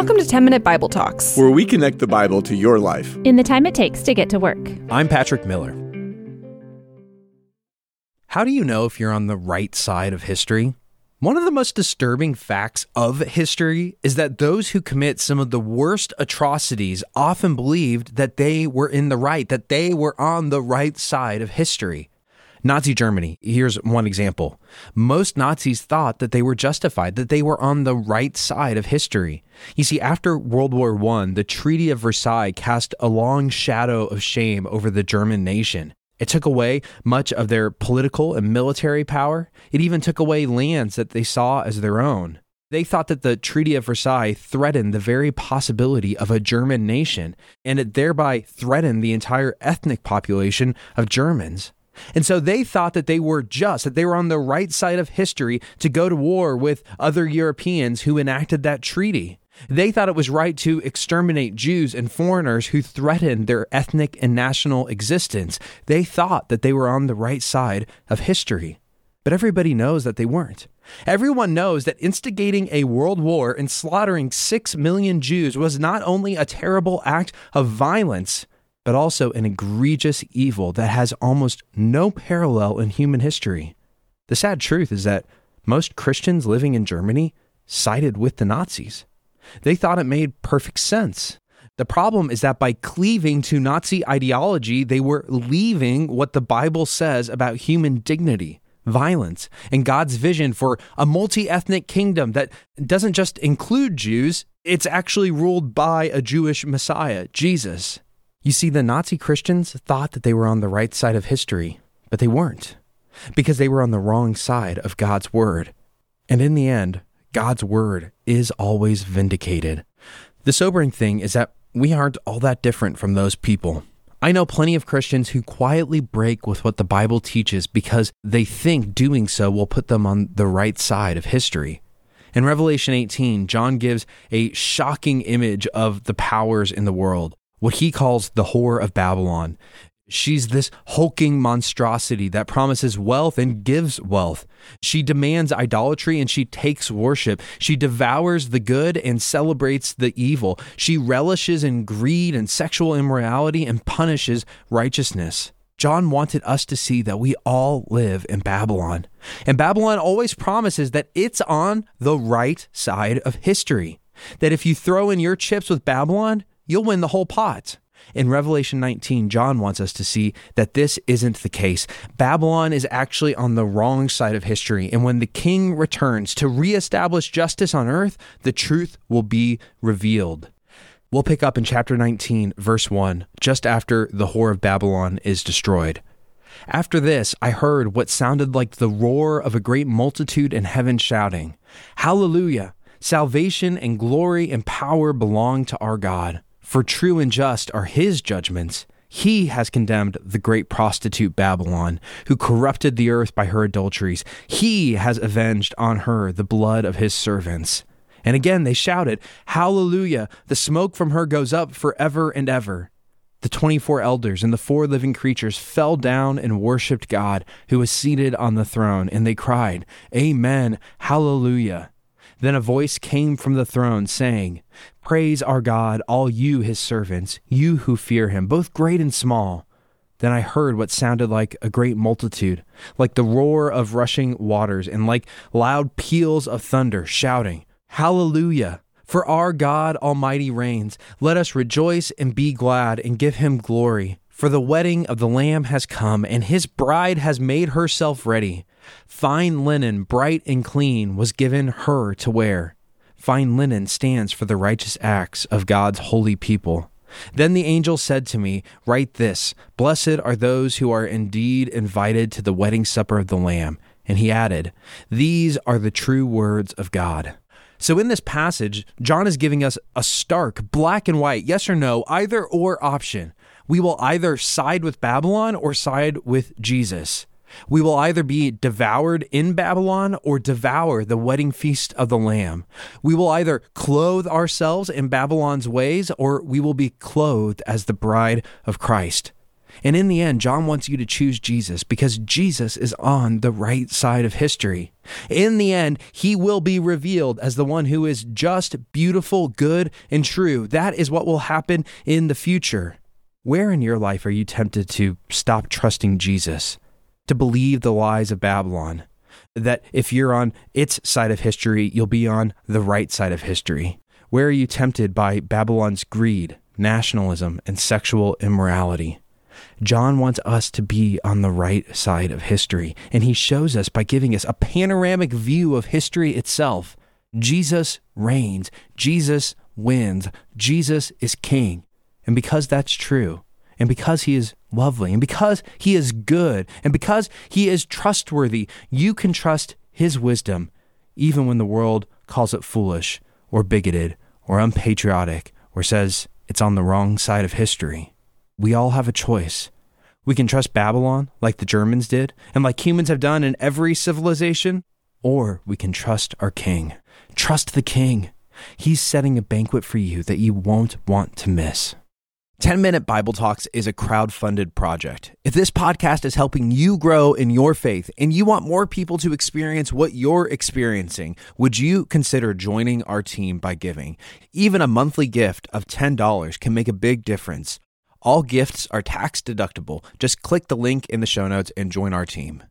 Welcome to 10 Minute Bible Talks, where we connect the Bible to your life in the time it takes to get to work. I'm Patrick Miller. How do you know if you're on the right side of history? One of the most disturbing facts of history is that those who commit some of the worst atrocities often believed that they were in the right, that they were on the right side of history. Nazi Germany, here's one example. Most Nazis thought that they were justified, that they were on the right side of history. You see, after World War I, the Treaty of Versailles cast a long shadow of shame over the German nation. It took away much of their political and military power. It even took away lands that they saw as their own. They thought that the Treaty of Versailles threatened the very possibility of a German nation, and it thereby threatened the entire ethnic population of Germans. And so they thought that they were just, that they were on the right side of history to go to war with other Europeans who enacted that treaty. They thought it was right to exterminate Jews and foreigners who threatened their ethnic and national existence. They thought that they were on the right side of history. But everybody knows that they weren't. Everyone knows that instigating a world war and slaughtering six million Jews was not only a terrible act of violence, but also an egregious evil that has almost no parallel in human history. The sad truth is that most Christians living in Germany sided with the Nazis. They thought it made perfect sense. The problem is that by cleaving to Nazi ideology, they were leaving what the Bible says about human dignity, violence, and God's vision for a multi ethnic kingdom that doesn't just include Jews, it's actually ruled by a Jewish Messiah, Jesus. You see, the Nazi Christians thought that they were on the right side of history, but they weren't, because they were on the wrong side of God's word. And in the end, God's word is always vindicated. The sobering thing is that we aren't all that different from those people. I know plenty of Christians who quietly break with what the Bible teaches because they think doing so will put them on the right side of history. In Revelation 18, John gives a shocking image of the powers in the world what he calls the whore of Babylon. She's this hulking monstrosity that promises wealth and gives wealth. She demands idolatry and she takes worship. She devours the good and celebrates the evil. She relishes in greed and sexual immorality and punishes righteousness. John wanted us to see that we all live in Babylon. And Babylon always promises that it's on the right side of history. That if you throw in your chips with Babylon, you'll win the whole pot. In Revelation 19, John wants us to see that this isn't the case. Babylon is actually on the wrong side of history, and when the king returns to reestablish justice on earth, the truth will be revealed. We'll pick up in chapter 19, verse 1, just after the whore of Babylon is destroyed. After this, I heard what sounded like the roar of a great multitude in heaven shouting, Hallelujah! Salvation and glory and power belong to our God. For true and just are his judgments. He has condemned the great prostitute Babylon, who corrupted the earth by her adulteries. He has avenged on her the blood of his servants. And again they shouted, Hallelujah! The smoke from her goes up forever and ever. The 24 elders and the four living creatures fell down and worshiped God, who was seated on the throne, and they cried, Amen, Hallelujah. Then a voice came from the throne saying, Praise our God, all you his servants, you who fear him, both great and small. Then I heard what sounded like a great multitude, like the roar of rushing waters, and like loud peals of thunder, shouting, Hallelujah! For our God Almighty reigns. Let us rejoice and be glad and give him glory. For the wedding of the Lamb has come, and his bride has made herself ready. Fine linen, bright and clean, was given her to wear. Fine linen stands for the righteous acts of God's holy people. Then the angel said to me, Write this Blessed are those who are indeed invited to the wedding supper of the Lamb. And he added, These are the true words of God. So, in this passage, John is giving us a stark, black and white, yes or no, either or option. We will either side with Babylon or side with Jesus. We will either be devoured in Babylon or devour the wedding feast of the Lamb. We will either clothe ourselves in Babylon's ways or we will be clothed as the bride of Christ. And in the end, John wants you to choose Jesus because Jesus is on the right side of history. In the end, he will be revealed as the one who is just, beautiful, good, and true. That is what will happen in the future. Where in your life are you tempted to stop trusting Jesus, to believe the lies of Babylon? That if you're on its side of history, you'll be on the right side of history. Where are you tempted by Babylon's greed, nationalism, and sexual immorality? John wants us to be on the right side of history, and he shows us by giving us a panoramic view of history itself. Jesus reigns, Jesus wins, Jesus is king. And because that's true, and because he is lovely, and because he is good, and because he is trustworthy, you can trust his wisdom, even when the world calls it foolish or bigoted or unpatriotic or says it's on the wrong side of history. We all have a choice. We can trust Babylon like the Germans did and like humans have done in every civilization, or we can trust our king. Trust the king. He's setting a banquet for you that you won't want to miss. 10 Minute Bible Talks is a crowd-funded project. If this podcast is helping you grow in your faith and you want more people to experience what you're experiencing, would you consider joining our team by giving? Even a monthly gift of $10 can make a big difference. All gifts are tax deductible. Just click the link in the show notes and join our team.